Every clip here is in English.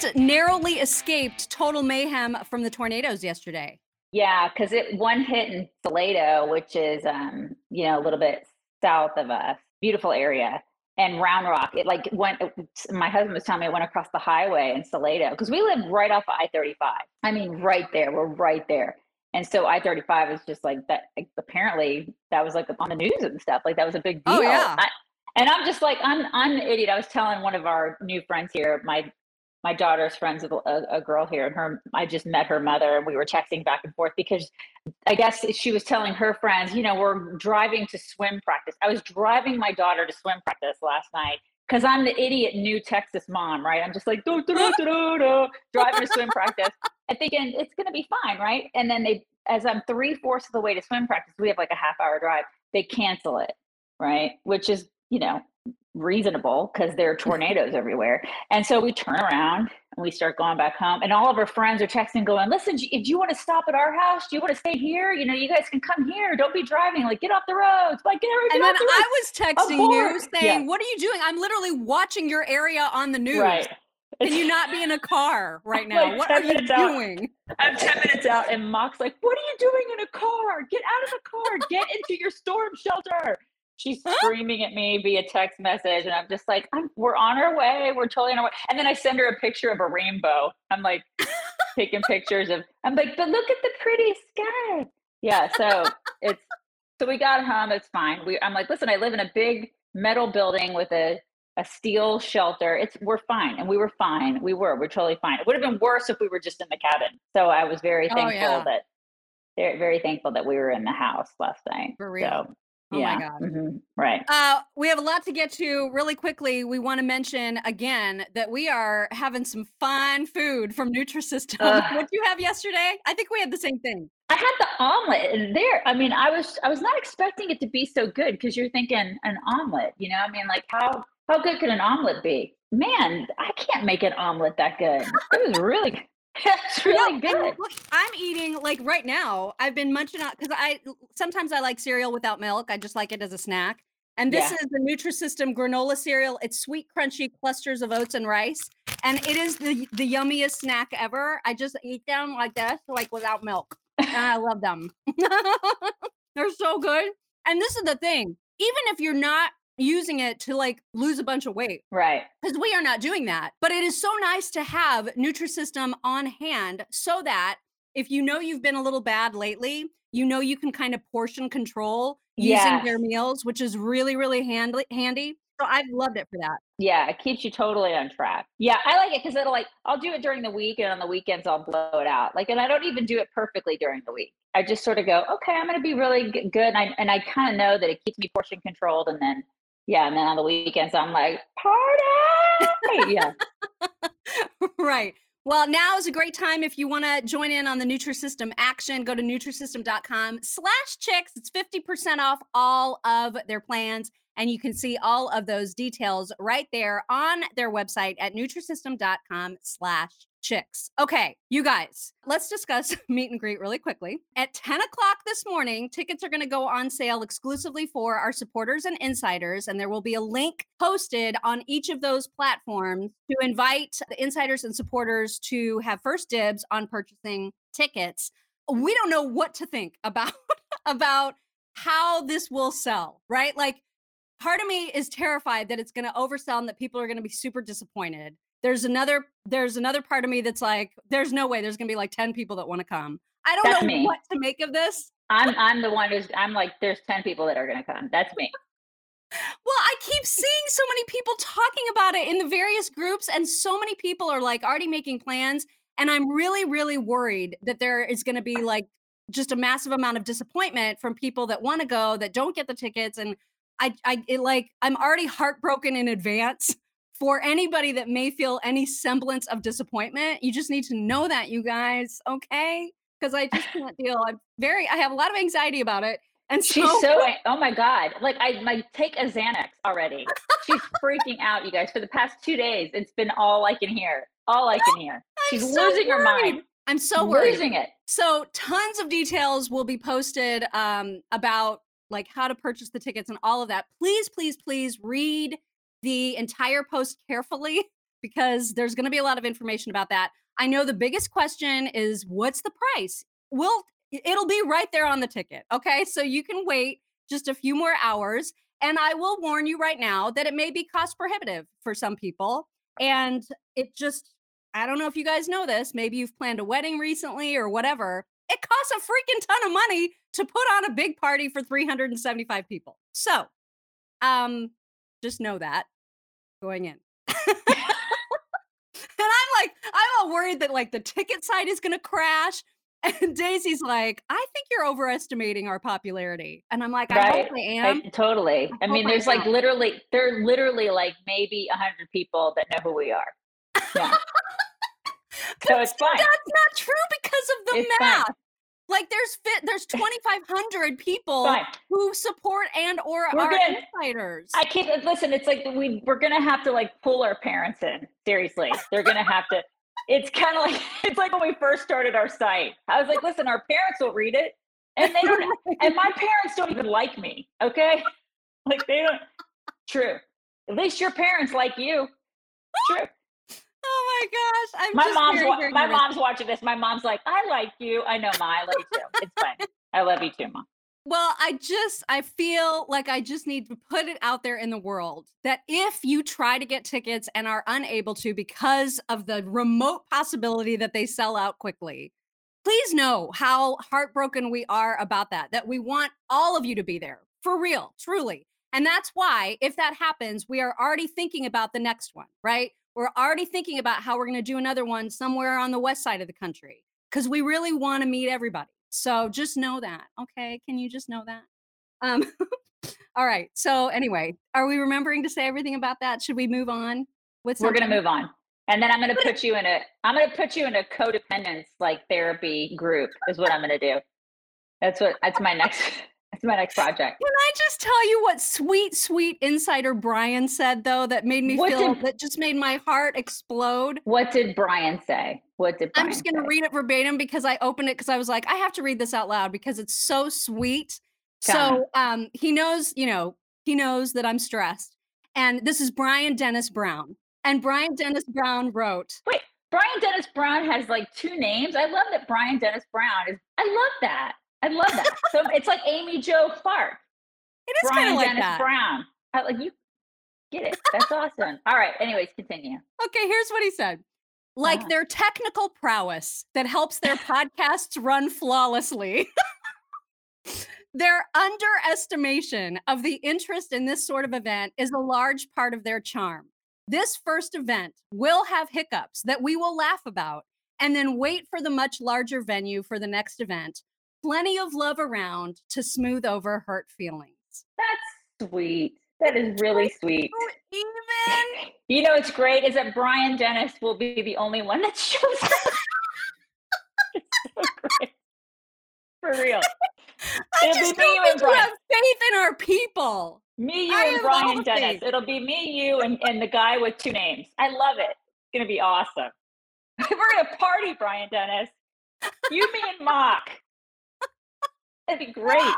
Just narrowly escaped total mayhem from the tornadoes yesterday. Yeah, because it one hit in Salado, which is um, you know, a little bit south of us. Beautiful area. And Round Rock, it like went. My husband was telling me it went across the highway in Salado because we live right off of I thirty five. I mean, right there. We're right there. And so I thirty five is just like that. Apparently, that was like on the news and stuff. Like that was a big deal. Oh yeah. I, and I'm just like, I'm I'm an idiot. I was telling one of our new friends here, my my daughter's friends with a, a, girl here and her i just met her mother and we were texting back and forth because i guess she was telling her friends you know we're driving to swim practice. I was driving my daughter to swim practice last night because i'm the idiot new texas mom right? I'm just like do, do, do, do, do, driving to swim practice. And thinking it's going to be fine right? And then they as i'm three-fourths of the way to swim practice we have like a half hour drive they cancel it right? Which is you know reasonable because there are tornadoes everywhere. And so we turn around and we start going back home. And all of our friends are texting, going, Listen, if you want to stop at our house, do you want to stay here? You know, you guys can come here. Don't be driving. Like, get off the roads. Like, get, get and then the I was texting you saying, yeah. What are you doing? I'm literally watching your area on the news. Right. Can you not be in a car right now? Like what are you doing? Out. I'm 10 minutes out, and Mock's like, What are you doing in a car? Get out of the car. Get into your storm shelter she's screaming at me via text message and i'm just like I'm, we're on our way. We're totally on our way. And then i send her a picture of a rainbow. I'm like taking pictures of i'm like but look at the pretty sky. Yeah so it's so we got home it's fine. We i'm like listen i live in a big metal building with a a steel shelter. It's we're fine. And we were fine. We were. We're totally fine. It would have been worse if we were just in the cabin. So i was very oh, thankful oh, yeah. that very, very thankful that we were in the house last night. For real. so Oh yeah. my God. Mm-hmm. Right. Uh, we have a lot to get to really quickly. We want to mention again that we are having some fine food from Nutrisystem. Uh, what did you have yesterday? I think we had the same thing. I had the omelet there. I mean, I was I was not expecting it to be so good because you're thinking an omelet, you know? I mean, like how how good could an omelet be? Man, I can't make an omelet that good. It was really That's really good. Look, I'm eating like right now. I've been munching on because I sometimes I like cereal without milk. I just like it as a snack. And this yeah. is the Nutrisystem granola cereal. It's sweet, crunchy clusters of oats and rice, and it is the the yummiest snack ever. I just eat them like this, like without milk, and I love them. They're so good. And this is the thing: even if you're not using it to like lose a bunch of weight. Right. Because we are not doing that. But it is so nice to have Nutrisystem on hand so that if you know you've been a little bad lately, you know you can kind of portion control using yes. their meals, which is really, really handy handy. So I've loved it for that. Yeah, it keeps you totally on track. Yeah, I like it because it'll like I'll do it during the week and on the weekends I'll blow it out. Like, and I don't even do it perfectly during the week. I just sort of go, okay, I'm going to be really good, and I and I kind of know that it keeps me portion controlled, and then yeah, and then on the weekends I'm like, party. yeah. right. Well, now is a great time if you want to join in on the Nutrisystem action. Go to Nutrisystem.com slash chicks. It's 50% off all of their plans. And you can see all of those details right there on their website at Nutrisystem.com slash chicks. Okay, you guys, let's discuss meet and greet really quickly. At 10 o'clock this morning, tickets are going to go on sale exclusively for our supporters and insiders, and there will be a link posted on each of those platforms to invite the insiders and supporters to have first dibs on purchasing tickets. We don't know what to think about about how this will sell, right? Like part of me is terrified that it's going to oversell and that people are going to be super disappointed there's another there's another part of me that's like there's no way there's gonna be like 10 people that want to come. I don't that's know me. what to make of this i'm i'm the one who's i'm like there's 10 people that are gonna come. That's me. Well i keep seeing so many people talking about it in the various groups and so many people are like already making plans and i'm really really worried that there is going to be like just a massive amount of disappointment from people that want to go that don't get the tickets and i i it, like i'm already heartbroken in advance for anybody that may feel any semblance of disappointment, you just need to know that, you guys, okay? Because I just can't deal. I'm very, I have a lot of anxiety about it. And so, she's so, oh my God. Like, I might take a Xanax already. She's freaking out, you guys. For the past two days, it's been all I can hear. All I can hear. She's so losing worried. her mind. I'm so worried. Losing it. So, tons of details will be posted um, about like how to purchase the tickets and all of that. Please, please, please read the entire post carefully because there's going to be a lot of information about that. I know the biggest question is what's the price? Will it'll be right there on the ticket. Okay. So you can wait just a few more hours. And I will warn you right now that it may be cost prohibitive for some people. And it just, I don't know if you guys know this. Maybe you've planned a wedding recently or whatever. It costs a freaking ton of money to put on a big party for 375 people. So, um, just know that going in. And I'm like, I'm all worried that like the ticket site is going to crash. And Daisy's like, I think you're overestimating our popularity. And I'm like, I Right. hope I am. I, totally. I hope mean, there's like literally, there are literally like maybe a hundred people that know who we are. Yeah. so it's fine. That's not true because of the It's fine. Like there's fit there's 2,500 people Fine. who support and or We're are good. insiders. I can't uh, listen. It's like we we're gonna have to like pull our parents in. Seriously, they're gonna have to. It's kind of like it's like when we first started our site. I was like, listen, our parents will read it, and they don't. and my parents don't even like me. Okay, like they don't. True. At least your parents like you. True. My gosh. I'm My just mom's very, wa- very my nervous. mom's watching this. My mom's like, I like you. I know, ma. I love you too. It's fine. I love you too, mom. Well, I just I feel like I just need to put it out there in the world that if you try to get tickets and are unable to because of the remote possibility that they sell out quickly, please know how heartbroken we are about that. That we want all of you to be there for real, truly. And that's why if that happens, we are already thinking about the next one, right? We're already thinking about how we're going to do another one somewhere on the west side of the country because we really want to meet everybody. So just know that. Okay. Can you just know that? Um, all right. So anyway, are we remembering to say everything about that? Should we move on with We're gonna move on. And then I'm gonna put you in a I'm gonna put you in a codependence like therapy group is what I'm gonna do. That's what that's my next that's my next project. Can I just tell you what sweet, sweet insider Brian said though that made me What feel did- that just made my heart explode? What did Brian say? What did Brian I'm just going to say? read it verbatim because I opened it because I was like, I have to read this out loud because it's so sweet. So um, he knows, you know, he knows that I'm stressed. And this is Brian Dennis Brown. And Brian Dennis Brown wrote, Wait, Brian Dennis Brown has like two names. I love that Brian Dennis Brown is I love that. I love that. so it's like Amy Jo Clark. it is kind of like Dennis that. Brown. I like you get it. That's awesome. All right. Anyways, continue. Okay, here's what he said. Like Ah. their technical prowess that helps their podcasts run flawlessly. their underestimation of the interest in this sort of event is a large part of their charm. This first event will have hiccups that we will laugh about and then wait for the much larger venue for the next event. Plenty of love around to smooth over hurt feelings. That's sweet. That is really sweet. Even You know what's great is that Brian Dennis will be the only one that shows up. it's so great. For real. I It'll be just me, don't you think and you Brian. have faith in our people. Me, you, I and Brian Dennis. faith. It'll be me, you, and, and the guy with two names. I love it. It's gonna be awesome. We're gonna party, Brian Dennis. You, me, and Mock. That'd be great.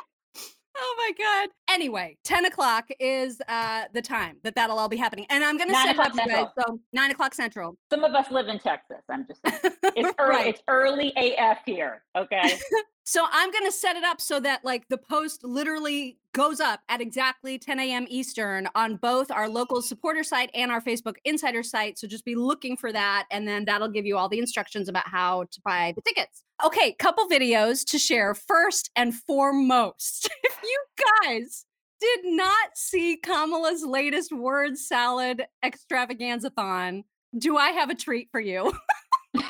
Oh my god. Anyway, 10 o'clock is uh the time that that'll all be happening. And I'm gonna set up guys. So nine o'clock central. Some of us live in Texas. I'm just saying. It's early. right. It's early AF here. Okay. So I'm gonna set it up so that like the post literally goes up at exactly 10 a.m. Eastern on both our local supporter site and our Facebook insider site. So just be looking for that, and then that'll give you all the instructions about how to buy the tickets. Okay, couple videos to share. First and foremost, if you guys did not see Kamala's latest word salad extravaganza-thon, do I have a treat for you? so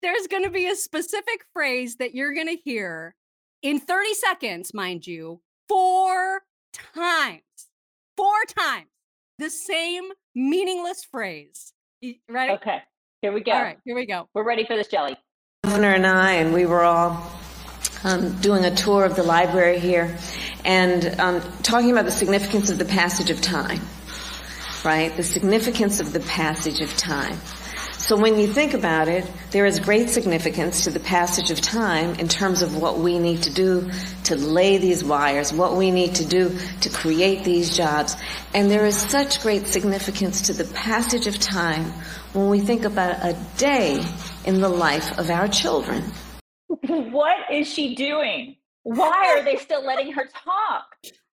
there's going to be a specific phrase that you're going to hear in 30 seconds, mind you, four times. Four times. The same meaningless phrase. Ready? Okay. Here we go. All right, here we go. We're ready for this jelly. Governor and I, and we were all um, doing a tour of the library here and um, talking about the significance of the passage of time, right? The significance of the passage of time. So So when you think about it, there is great significance to the passage of time in terms of what we need to do to lay these wires, what we need to do to create these jobs. And there is such great significance to the passage of time when we think about a day in the life of our children. What is she doing? Why are they still letting her talk?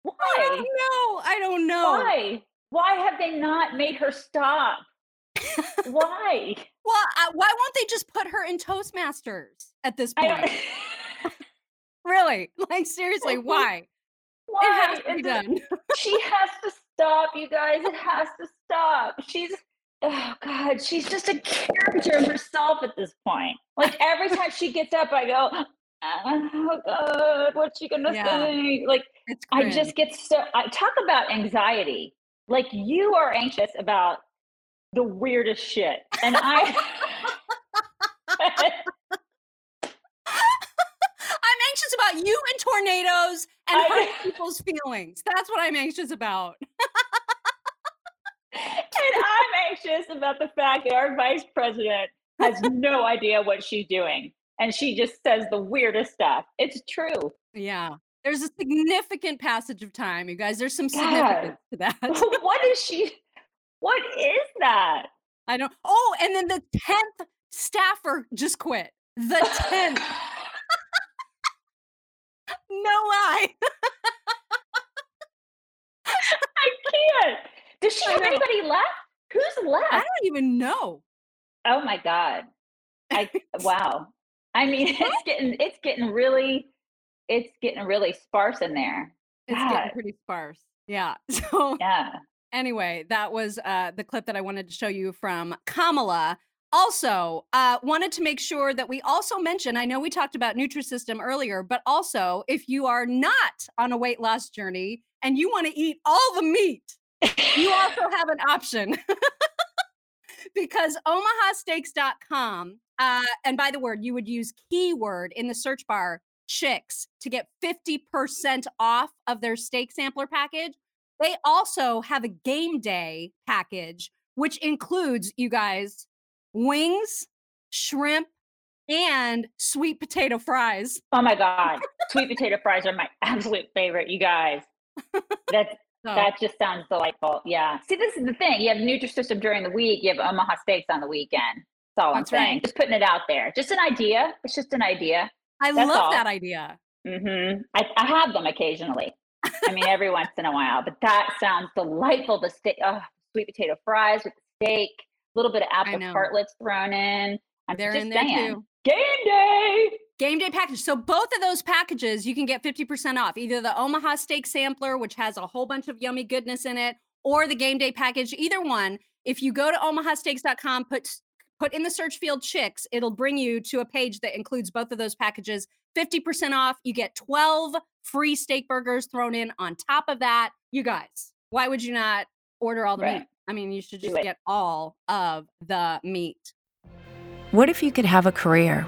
Why? I don't know. I don't know. Why? Why have they not made her stop? Why? Well, uh, why won't they just put her in Toastmasters at this point? Really? Like seriously, why? It Why? has to be done. she has to stop, you guys. It has to stop. She's oh god, she's just a character of herself at this point. Like every time she gets up, I go, oh god, what's she gonna Yeah. say? Like I just get so I talk about anxiety. Like you are anxious about the weirdest shit. And I I'm anxious about you and tornadoes and I- people's feelings. That's what I'm anxious about. and I'm anxious about the fact that our vice president has no idea what she's doing. And she just says the weirdest stuff. It's true. Yeah. There's a significant passage of time, you guys. There's some God. significance to that. what is she? What is that? I don't. Oh, and then the 10th staffer just quit. The 10th. no lie. I can't. Does she have anybody left? Who's left? I don't even know. Oh my god. I wow. I mean, it's getting it's getting really it's getting really sparse in there. It's God. getting pretty sparse. Yeah. So Yeah. anyway, that was uh, the clip that I wanted to show you from Kamala. Also, uh, wanted to make sure that we also mention. I know we talked about Nutrisystem earlier, but also if you are not on a weight loss journey and you want to eat all the meat, you also have an option because omahasteaks.com uh, and by the word you would use keyword in the search bar chicks to get 50% off of their steak sampler package they also have a game day package which includes you guys wings shrimp and sweet potato fries Oh my god. Sweet potato fries are my absolute favorite, you guys. That's so that just sounds delightful. Yeah. See, this is the thing. You have the Nutrisystem during the week. You have Omaha Steaks on the weekend. That's all That's I'm saying. right. Just putting it out there. Just an idea. It's just an idea. i that's love all. that idea Mm-hmm. I, I have them occasionally. I mean, every once in a while. But that sounds delightful. The steak, oh, sweet potato fries with the steak, a little bit of apple tartlets thrown in. I'm they're just in there saying. too Game day. Game day package. So both of those packages you can get 50% off. Either the Omaha Steak Sampler, which has a whole bunch of yummy goodness in it, or the game day package. Either one. If you go to omahasteaks.com, put put in the search field chicks, it'll bring you to a page that includes both of those packages. 50% off. You get 12 free steak burgers thrown in on top of that. You guys, why would you not order all the Right. meat? I mean, you should just get all of the meat. What if you could have a career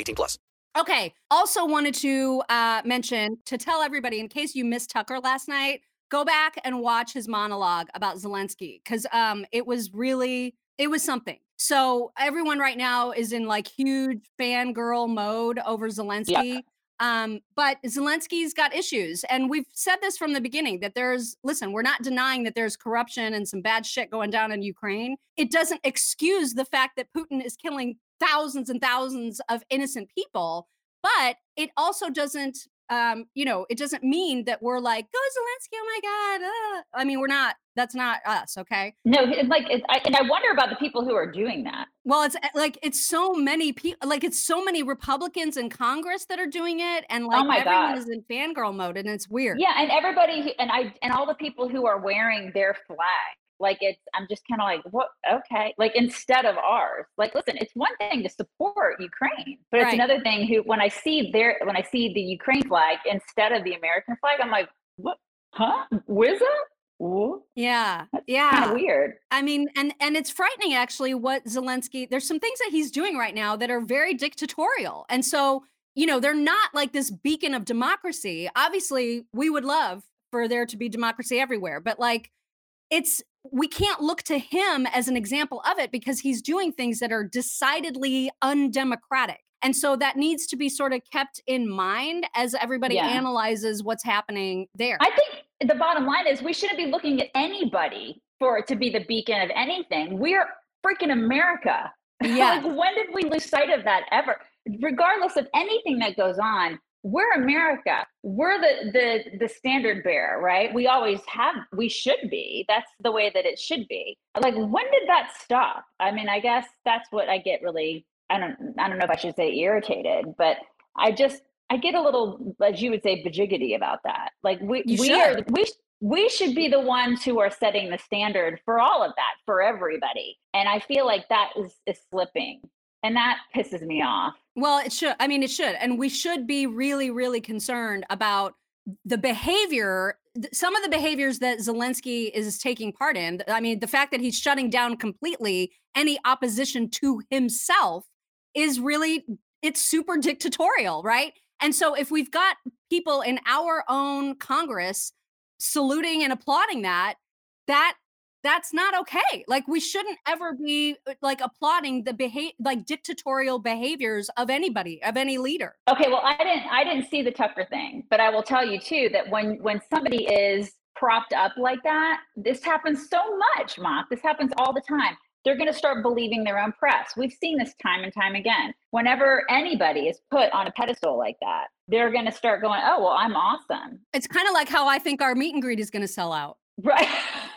18 plus. Okay. Also wanted to uh, mention to tell everybody in case you missed Tucker last night, go back and watch his monologue about Zelensky because um, it was really it was something. So everyone right now is in like huge fangirl mode over Zelensky. Um, but Zelensky's got issues, and we've said this from the beginning that there's listen, we're not denying that there's corruption and some bad shit going down in Ukraine. It doesn't excuse the fact that Putin is killing thousands and thousands of innocent people. But it also doesn't, um, you know, it doesn't mean that we're like, go Zelensky, oh my God. uh." I mean, we're not, that's not us, okay? No, it's like, I, and I wonder about the people who are doing that. Well, it's uh, like it's so many people, like it's so many Republicans in Congress that are doing it, and like Oh everyone God. is in fangirl mode, and it's weird. Yeah, and everybody, and I, and all the people who are wearing their flag, like it's, I'm just kind of like, what? Okay, like instead of ours, like, listen, it's one thing to support Ukraine, but it's another thing who, when I see their, when I see the Ukraine flag instead of the American flag, I'm like, what? Huh? Wizza? Ooh, yeah, yeah. weird. I mean, and and it's frightening actually what Zelensky. There's some things that he's doing right now that are very dictatorial, and so you know they're not like this beacon of democracy. Obviously, we would love for there to be democracy everywhere, but like it's we can't look to him as an example of it because he's doing things that are decidedly undemocratic. And so that needs to be sort of kept in mind as everybody Yeah. analyzes what's happening there. I think the bottom line is we shouldn't be looking at anybody for it to be the beacon of anything. We're freaking America. Yeah. like, when did we lose sight of that ever? Regardless of anything that goes on, we're America. We're the the the standard bearer, right? We always have. We should be. That's the way that it should be. Like, when did that stop? I mean, I guess that's what I get really. I don't. I don't know if I should say irritated, but I just I get a little, as you would say, bajiggity about that. Like we You we are we we should be the ones who are setting the standard for all of that for everybody. And I feel like that is is slipping, and that pisses me off. Well, it should. I mean, it should. And we should be really, really concerned about the behavior, some of the behaviors that Zelensky is taking part in. I mean, the fact that he's shutting down completely any opposition to himself is really, it's super dictatorial, right? And so if we've got people in our own Congress saluting and applauding that, that that's not okay. Like we shouldn't ever be uh, like applauding the behavior like dictatorial behaviors of anybody, of any leader. Okay, well, I didn't I didn't see the Tucker thing, but I will tell you too that when when somebody is propped up like that, this happens so much, Mock. This happens all the time. They're going to start believing their own press. We've seen this time and time again. Whenever anybody is put on a pedestal like that, they're going to start going, "Oh, well, I'm awesome." It's kind of like how I think our meet and greet is going to sell out. Right.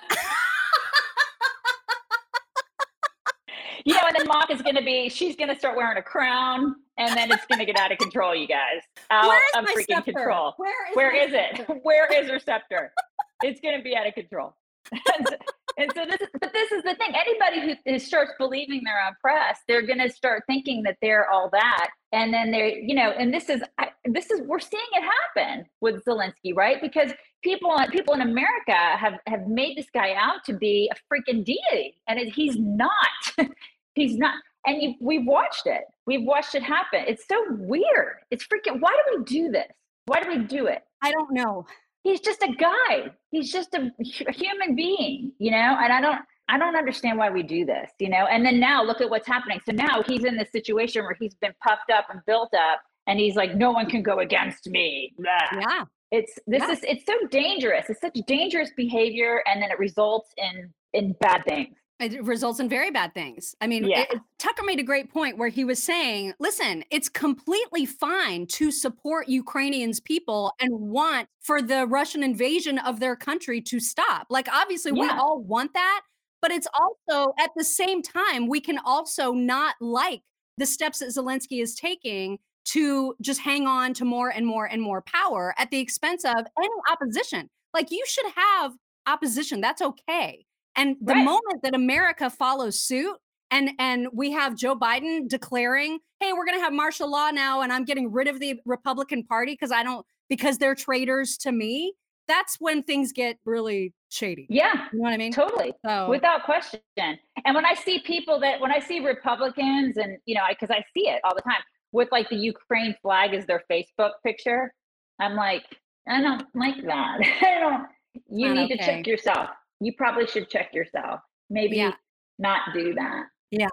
you know, and then Mock is going to be, she's going to start wearing a crown, and then it's going to get out of control, you guys. Out of freaking scepter? control. Where is Where is it? scepter? Where is her scepter? It's going to be out of control. and, so, and so this is, but this is the thing. Anybody who, who starts believing their own press, they're going to start thinking that they're all that, and then they're, you know, and this is, I, this is, we're seeing it happen with Zelensky, right? Because people, people in America have have made this guy out to be a freaking deity, and it, he's not. he's not. And you, we've watched it. We've watched it happen. It's so weird. It's freaking. Why do we do this? Why do we do it? I don't know. he's just a guy he's just a, a human being you know and i don't i don't understand why we do this you know and then now look at what's happening so now he's in this situation where he's been puffed up and built up and he's like no one can go against me Blah. Yeah. it's this Yeah. is it's so dangerous it's such dangerous behavior and then it results in in bad things It results in very bad things. I mean, Yeah. it- Tucker made a great point where he was saying, listen, it's completely fine to support Ukrainians people and want for the Russian invasion of their country to stop. Like, obviously, we all want that, but it's also at the same time, we can also not like the steps that Zelensky is taking to just hang on to more and more and more power at the expense of any opposition. Like, you should have opposition. That's okay. And the Right. moment that America follows suit and and we have Joe Biden declaring, "Hey, we're going to have martial law now and I'm getting rid of the Republican Party because I don't because they're traitors to me." That's when things get really shady. yeah You know what I mean? totally So without question and when i see people that when i see republicans and you know because I, see it all the time with like the ukraine flag as their facebook picture i'm like i don't like that i don't you Not need to check yourself you probably should check yourself maybe Yeah. not do that Yeah.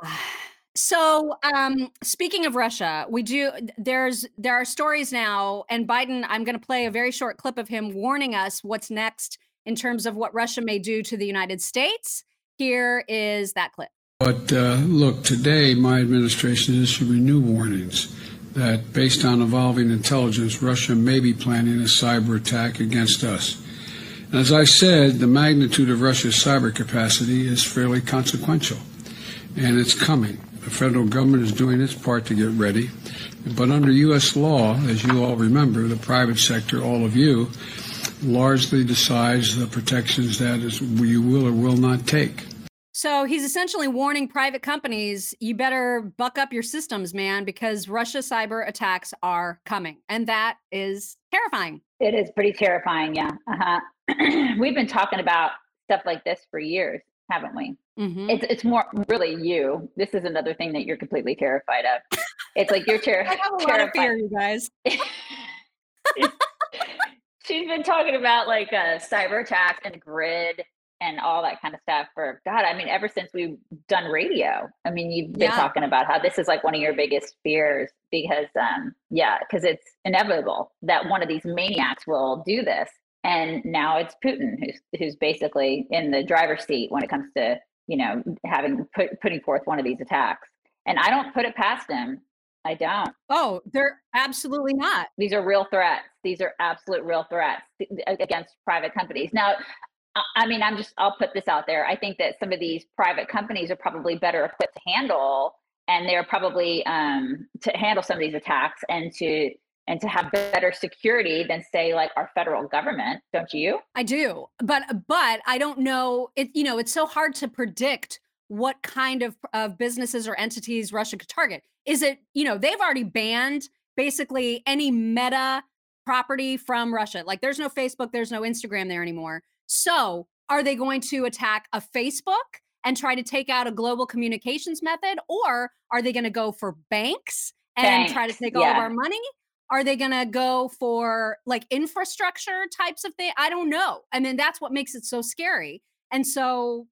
So, um, speaking of Russia, we do there's there are stories now, and Biden. I'm going to play a very short clip of him warning us what's next in terms of what Russia may do to the United States. Here is that clip. But uh, look, today my administration is issuing new warnings that based on evolving intelligence, Russia may be planning a cyber attack against us. And as I said, the magnitude of Russia's cyber capacity is fairly consequential, and it's coming. The federal government is doing its part to get ready. But under U.S. law, as you all remember, the private sector, all of you, largely decides the protections that is, you will or will not take. So he's essentially warning private companies, you better buck up your systems, man, because Russia cyber attacks are coming. And that is terrifying. It is pretty terrifying. Yeah. Uh-huh. We've been talking about stuff like this for years, haven't we? Mhm. It's it's more really you. This is another thing that you're completely terrified of. It's like you're ter- I have a lot of fear, you guys. She's been talking about like uh, cyber attacks and grid and all that kind of stuff for God. I mean, ever since we've done radio. I mean, you've been Yeah. talking about how this is like one of your biggest fears because, um, yeah, because it's inevitable that one of these maniacs will do this. And now it's Putin who's who's basically in the driver's seat when it comes to you know having put, putting forth one of these attacks. And I don't put it past him. I don't. Oh, they're absolutely not. These are real threats. These are absolute real threats against private companies. Now, I- mean, I'm just, I'll put this out there. I think that some of these private companies are probably better equipped to handle, and they're probably um, to handle some of these attacks and to and to have better security than say like our federal government. Don't you? I do. But but I don't know it you know, it's so hard to predict what kind of of businesses or entities Russia could target. Is it, you know, they've already banned basically any meta property from Russia. Like there's no Facebook, there's no Instagram there anymore. So, are they going to attack a Facebook and try to take out a global communications method or are they going to go for banks and try to Banks, take all of our money? Are they going to go for like infrastructure types of thing? I don't know. I mean, that's what makes it so scary. And so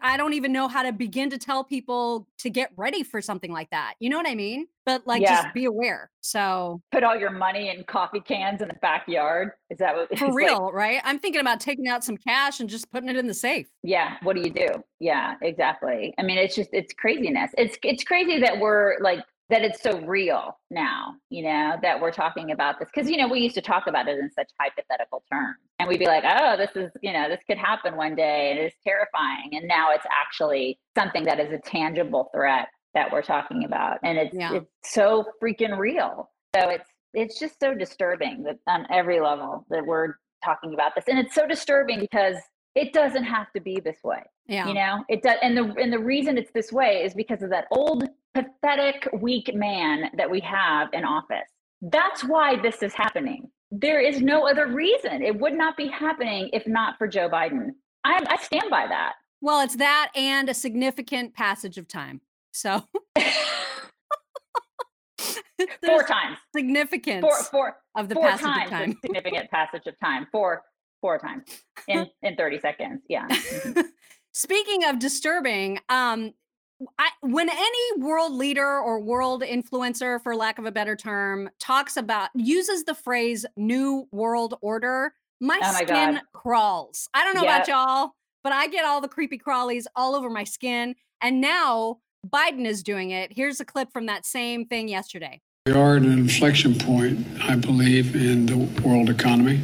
I don't even know how to begin to tell people to get ready for something like that. You know what I mean? But like, Yeah. just be aware. So Put all your money in coffee cans in the backyard. Is that what? for it's like- real, right? I'm thinking about taking out some cash and just putting it in the safe. yeah what do you do yeah exactly i mean it's just it's craziness it's it's crazy that we're like that it's so real now you know that we're talking about this because you know we used to talk about it in such hypothetical terms and we'd be like oh this is you know this could happen one day and it's terrifying and now it's actually something that is a tangible threat that we're talking about and it's Yeah. it's so freaking real so it's it's just so disturbing that on every level that we're talking about this and it's so disturbing because it doesn't have to be this way Yeah. you know it does and the and the reason it's this way is because of that old pathetic weak man that we have in office. That's why this is happening. There is no other reason it would not be happening if not for joe biden. I, I stand by that. Well, it's that and a significant passage of time. So four times. significance four four of the four passage times of time. significant passage of time. Four four times in in 30 seconds. Yeah. Speaking of disturbing, um, I, when any world leader or world influencer, for lack of a better term, talks about uses the phrase "new world order," my, Oh my skin God. crawls. I don't know about y'all, but I get all the creepy crawlies all over my skin. And now Biden is doing it. Here's a clip from that same thing yesterday. We are at an inflection point, I believe, in the world economy.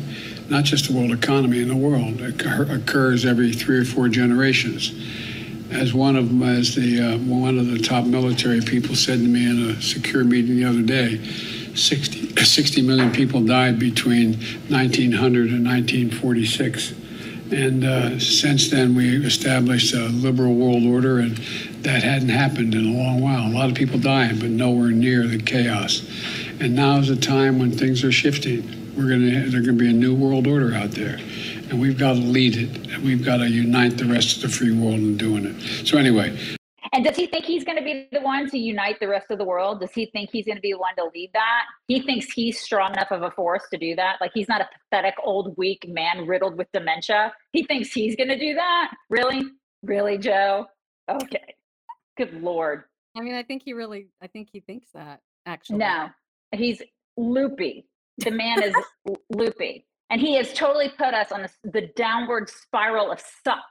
Not just the world economy, in the world. It occur- occurs every three or four generations. As one of as the uh, one of the top military people said to me in a secure meeting the other day, 60, 60 million people died between 1900 and 1946. And uh, since then, we established a liberal world order, and that hadn't happened in a long while. A lot of people dying, but nowhere near the chaos. And now is a time when things are shifting. We're gonna there's gonna be a new world order out there, and we've got to lead it. And we've got to unite the rest of the free world in doing it. So anyway, And does he think he's going to be the one to unite the rest of the world? Does he think he's going to be the one to lead that? He thinks he's strong enough of a force to do that. Like he's not a pathetic, old, weak man riddled with dementia. He thinks he's going to do that. Really? Really, Joe? Okay. Good Lord. I mean, I think he really, I think he thinks that actually. No, he's loopy. The man is loopy. And he has totally put us on this, the downward spiral of suck.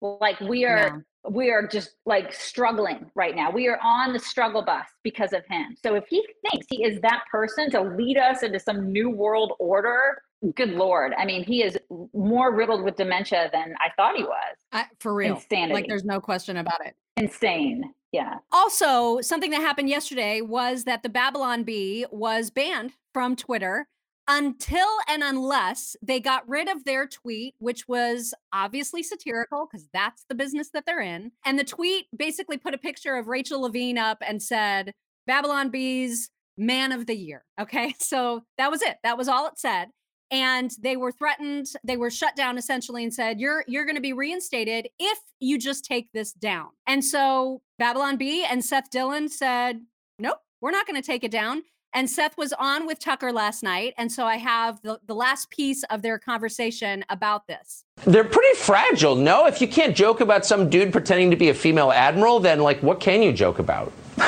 Like we are Yeah. we are just like struggling right now. We are on the struggle bus because of him. So if he thinks he is that person to lead us into some new world order, good lord. I mean, he is more riddled with dementia than I thought he was. I, for real. Insanity. Like there's no question about it. Insane. Yeah. Also, something that happened yesterday was that the Babylon Bee was banned from Twitter until and unless they got rid of their tweet, which was obviously satirical because that's the business that they're in. And the tweet basically put a picture of Rachel Levine up and said, Babylon Bees man of the year. Okay. So that was it. That was all it said. And they were threatened, they were shut down essentially and said, You're you're gonna be reinstated if you just take this down. And so Babylon Bee and Seth Dillon said, Nope, we're not gonna take it down. And Seth was on with Tucker last night. And so I have the, the last piece of their conversation about this. They're pretty fragile, no? If you can't joke about some dude pretending to be a female admiral, then, like, what can you joke about?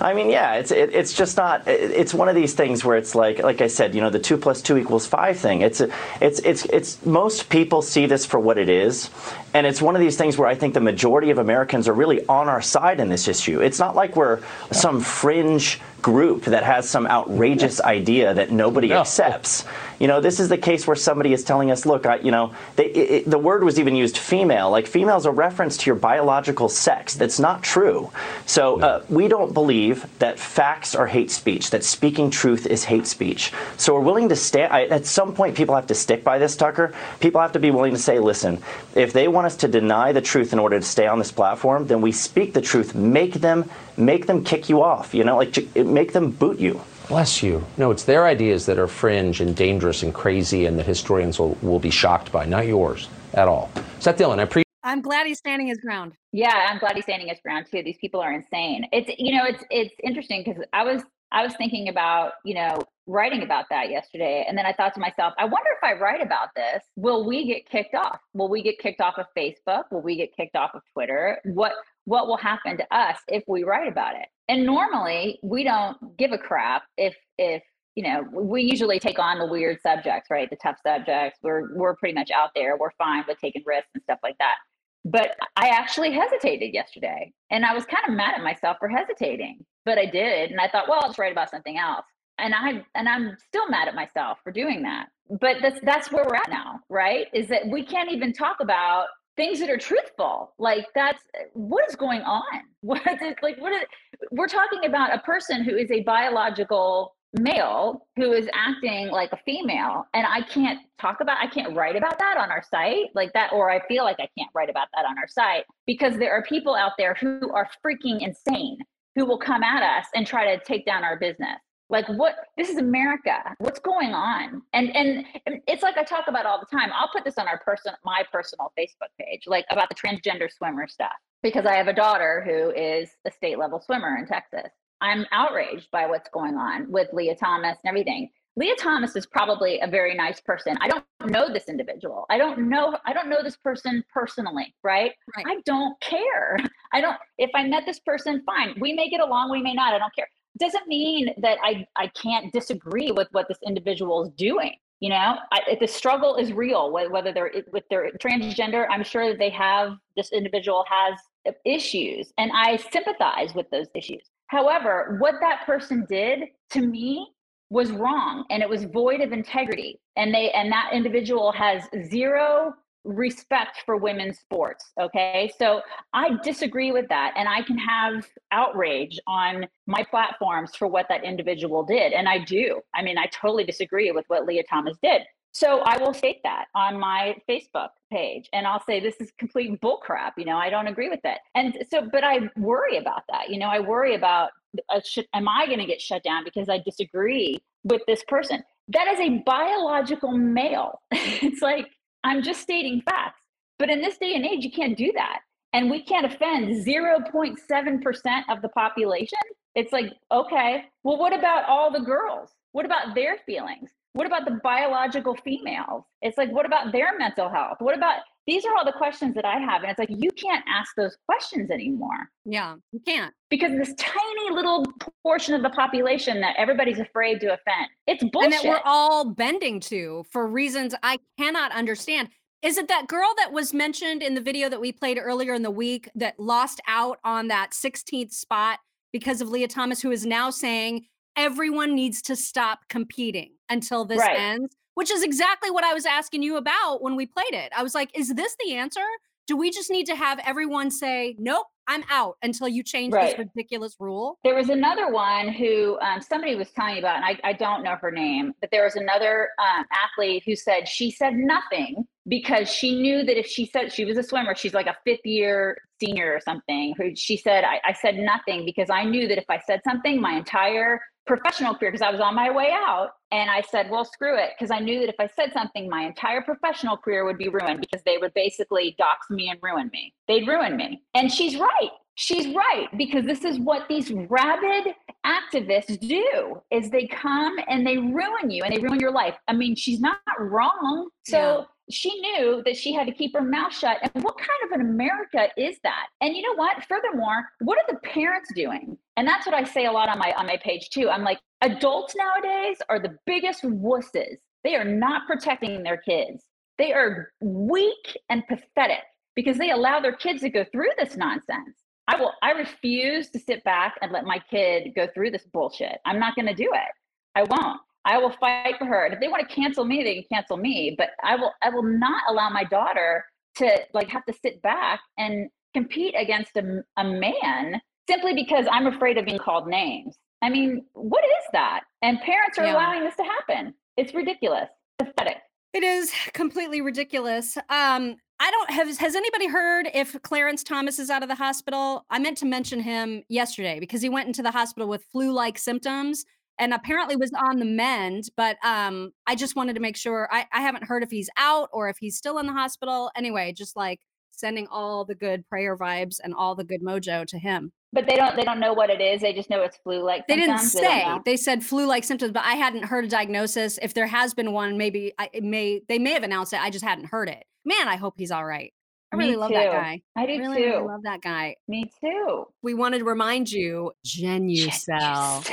I mean, yeah, it's it, it's just not. It, it's one of these things where it's like, like I said, you know, the two plus two equals five thing. It's it's it's it's most people see this for what it is, and it's one of these things where I think the majority of Americans are really on our side in this issue. It's not like we're some fringe group that has some outrageous idea that nobody no. accepts. You know, this is the case where somebody is telling us, look, I, you know, they, it, the word was even used female. Like female is a reference to your biological sex. That's not true. So uh, we don't believe that facts are hate speech, that speaking truth is hate speech. So we're willing to stand, at some point, people have to stick by this, Tucker. People have to be willing to say, listen, if they want us to deny the truth in order to stay on this platform, then we speak the truth, make them, make them kick you off, you know, like make them boot you. Bless you. No, it's their ideas that are fringe and dangerous and crazy and that historians will, will be shocked by, not yours at all. Seth Dillon, I appreciate I'm glad he's standing his ground. Yeah, I'm glad he's standing his ground too. These people are insane. It's you know, it's it's interesting because I was I was thinking about, you know, writing about that yesterday. And then I thought to myself, I wonder if I write about this, will we get kicked off? Will we get kicked off of Facebook? Will we get kicked off of Twitter? What what will happen to us if we write about it? And normally we don't give a crap if if you know we usually take on the weird subjects, right? The tough subjects. We're we're pretty much out there. We're fine with taking risks and stuff like that. But I actually hesitated yesterday, and I was kind of mad at myself for hesitating. But I did, and I thought, well, I'll just write about something else. And I and I'm still mad at myself for doing that. But that's that's where we're at now, right? Is that we can't even talk about things that are truthful like that's eh, what is going on? What is like what is we're talking about a person who is a biological male who is acting like a female and i can't talk about i can't write about that on our site like that or i feel like i can't write about that on our site because there are people out there who are freaking insane who will come at us and try to take down our business like what this is america. What's going on? And and it's like i talk about all the time. I'll put this on our person my personal facebook page like about the transgender swimmer stuff because i have a daughter who is a state level swimmer in texas. I'm outraged by what's going on with lia thomas and everything. Lia thomas is probably a very nice person. I don't know this individual. I don't know i don't know this person personally right, right. i don't care. I don't if i met this person fine. We may get along we may not i don't care doesn't mean that I, I can't disagree with what this individual is doing. You know, I, the struggle is real. Whether they're with their transgender, I'm sure that they have this individual has issues, and I sympathize with those issues. However, what that person did to me was wrong, and it was void of integrity. And they and that individual has zero respect for women's sports. Okay. So I disagree with that. And I can have outrage on my platforms for what that individual did. And I do. I mean, I totally disagree with what Lia Thomas did. So I will state that on my Facebook page and I'll say this is complete bullcrap. You know, I don't agree with it. And so, but I worry about that. You know, I worry about uh, should, am I going to get shut down because I disagree with this person? That is a biological male. it's like, I'm just stating facts. But in this day and age, you can't do that. And we can't offend 0.7% of the population. It's like, okay, well, what about all the girls? What about their feelings? What about the biological females? It's like, what about their mental health? What about these are all the questions that I have. And it's like, you can't ask those questions anymore. Yeah, you can't. Because this tiny little portion of the population that everybody's afraid to offend. It's bullshit. And that we're all bending to for reasons I cannot understand. Is it that girl that was mentioned in the video that we played earlier in the week that lost out on that 16th spot because of Lia Thomas, who is now saying everyone needs to stop competing until this Right. ends? Which is exactly what I was asking you about when we played it. I was like, is this the answer? Do we just need to have everyone say, nope, I'm out until you change Right. this ridiculous rule? There was another one who um, somebody was telling me about, and I, I don't know her name, but there was another um, athlete who said she said nothing because she knew that if she said she was a swimmer, she's like a fifth year senior or something. Who she said, I, I said nothing because I knew that if I said something, my entire professional career, because I was on my way out, and I said, well, screw it, because I knew that if I said something, my entire professional career would be ruined because they would basically dox me and ruin me. They'd ruin me. And she's right. She's right because this is what these rabid activists do is they come and they ruin you and they ruin your life. I mean, she's not wrong. So she knew that she had to keep her mouth shut. And what kind of an America is that? And you know what? Furthermore, what are the parents doing? And that's what I say a lot on my on my page too. I'm like, adults nowadays are the biggest wusses. They are not protecting their kids. They are weak and pathetic because they allow their kids to go through this nonsense. I will I refuse to sit back and let my kid go through this bullshit. I'm not going to do it. I won't. I will fight for her. And if they want to cancel me, they can cancel me, but I will I will not allow my daughter to like have to sit back and compete against a, a man simply because I'm afraid of being called names. I mean, what is that? And parents are Yeah. allowing this to happen. It's ridiculous. Pathetic. It is completely ridiculous. Um, I don't have has anybody heard if Clarence Thomas is out of the hospital? I meant to mention him yesterday because he went into the hospital with flu-like symptoms and apparently was on the mend, but um I just wanted to make sure I, I haven't heard if he's out or if he's still in the hospital. Anyway, just like sending all the good prayer vibes and all the good mojo to him. But they don't they don't know what it is. They just know it's flu like They didn't say. know. They said flu-like symptoms, but I hadn't heard a diagnosis. If there has been one, maybe I it may they may have announced it. I just hadn't heard it. Man, I hope he's all right. I Me really love that guy. I do really, really love that guy. Me too. We wanted to remind you, Genucell.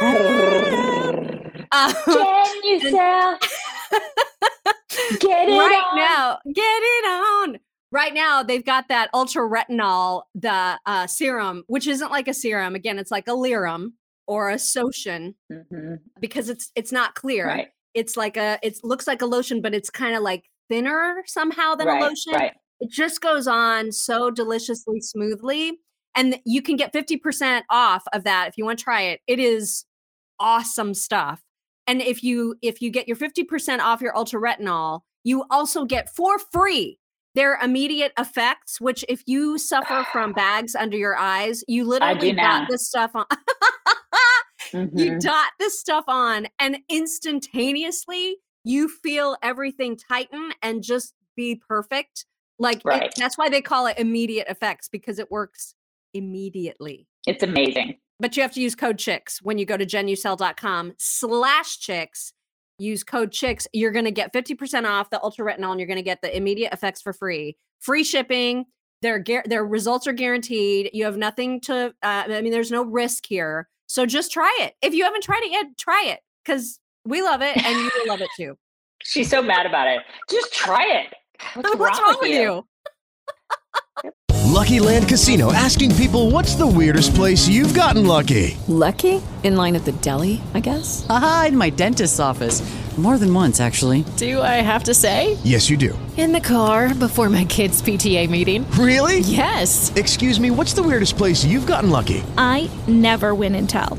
Genucell. Um, Genucell. Get it right on. now, get it on. Right now, they've got that ultra retinol, the uh, serum, which isn't like a serum. Again, it's like a Lirum or a Sotion Mhm. because it's it's not clear. Right. It's like a it looks like a lotion, but it's kind of like thinner somehow than right. a lotion. Right. It just goes on so deliciously smoothly. And you can get 50% off of that if you want to try it. It is awesome stuff. And if you if you get your 50% off your ultra retinol, you also get for free their immediate effects, which if you suffer from bags under your eyes, you literally dot this stuff on. you Mhm. dot this stuff on and instantaneously you feel everything tighten and just be perfect like it- that's why they call it immediate effects because it works immediately. It's amazing. but you have to use code chicks when you go to genucell.com slash chicks use code chicks you're going to get 50% off the ultra retinol and you're going to get the immediate effects for free. Free shipping their their results are guaranteed you have nothing to uh, i mean there's no risk here so just try it. If you haven't tried it yet try it because we love it and you will love it too She's so mad about it. Just try it. What's, wrong, with you? Lucky Land Casino asking people what's the weirdest place you've gotten lucky? Lucky? In line at the deli, I guess? Aha, in my dentist's office. More than once, actually. Do I have to say? Yes, you do. In the car before my kids' PTA meeting. Really? Yes. Excuse me, what's the weirdest place you've gotten lucky? I never win and tell.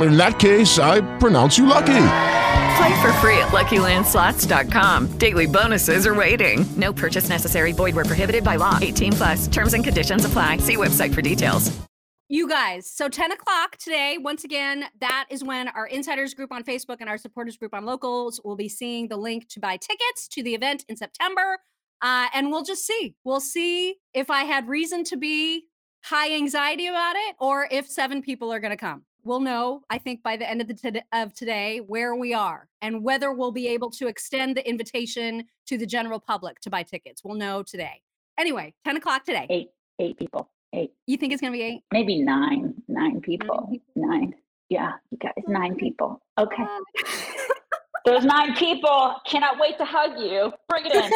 In that case, I pronounce you lucky. Play for free at LuckyLandSlots.com. Daily bonuses are waiting. No purchase necessary. Void where prohibited by law. 18 plus. Terms and conditions apply. See website for details. you guys. So 10 o'clock today, once again, that is when our insiders group on Facebook and our supporters group on locals will be seeing the link to buy tickets to the event in September. Uh, and we'll just see. We'll see if I had reason to be high anxiety about it or if seven people are going to come. We'll know, I think, by the end of the t- of today where we are and whether we'll be able to extend the invitation to the general public to buy tickets. We'll know today. Anyway, 10 o'clock today. Eight, eight people. Eight. You think it's going to be eight? Maybe nine. Nine people. Nine. Yeah, you guys, oh nine people. Okay. Those nine people cannot wait to hug you. Bring it in.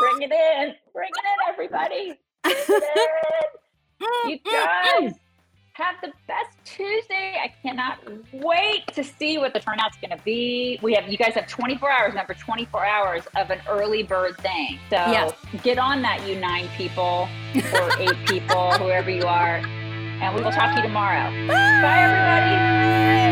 Bring it in. Bring it in, everybody. Bring it in. You mm, mm, mm. guys have the best Tuesday. I cannot wait to see what the turnout's going to be. We have you guys have 24 hours, number 24 hours of an early bird thing. So get on that, you nine people or eight people, whoever you are, and we will talk to you tomorrow. Bye, everybody.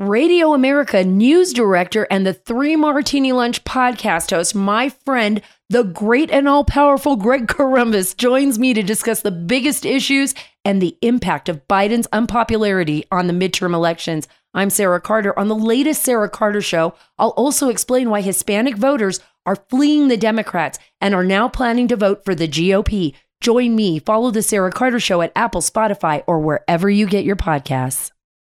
Radio America news director and the Three Martini Lunch podcast host, my friend, the great and all powerful Greg Corombos, joins me to discuss the biggest issues and the impact of Biden's unpopularity on the midterm elections. I'm Sarah Carter. On the latest Sarah Carter show, I'll also explain why Hispanic voters are fleeing the Democrats and are now planning to vote for the GOP. Join me, follow the Sarah Carter show at Apple, Spotify, or wherever you get your podcasts.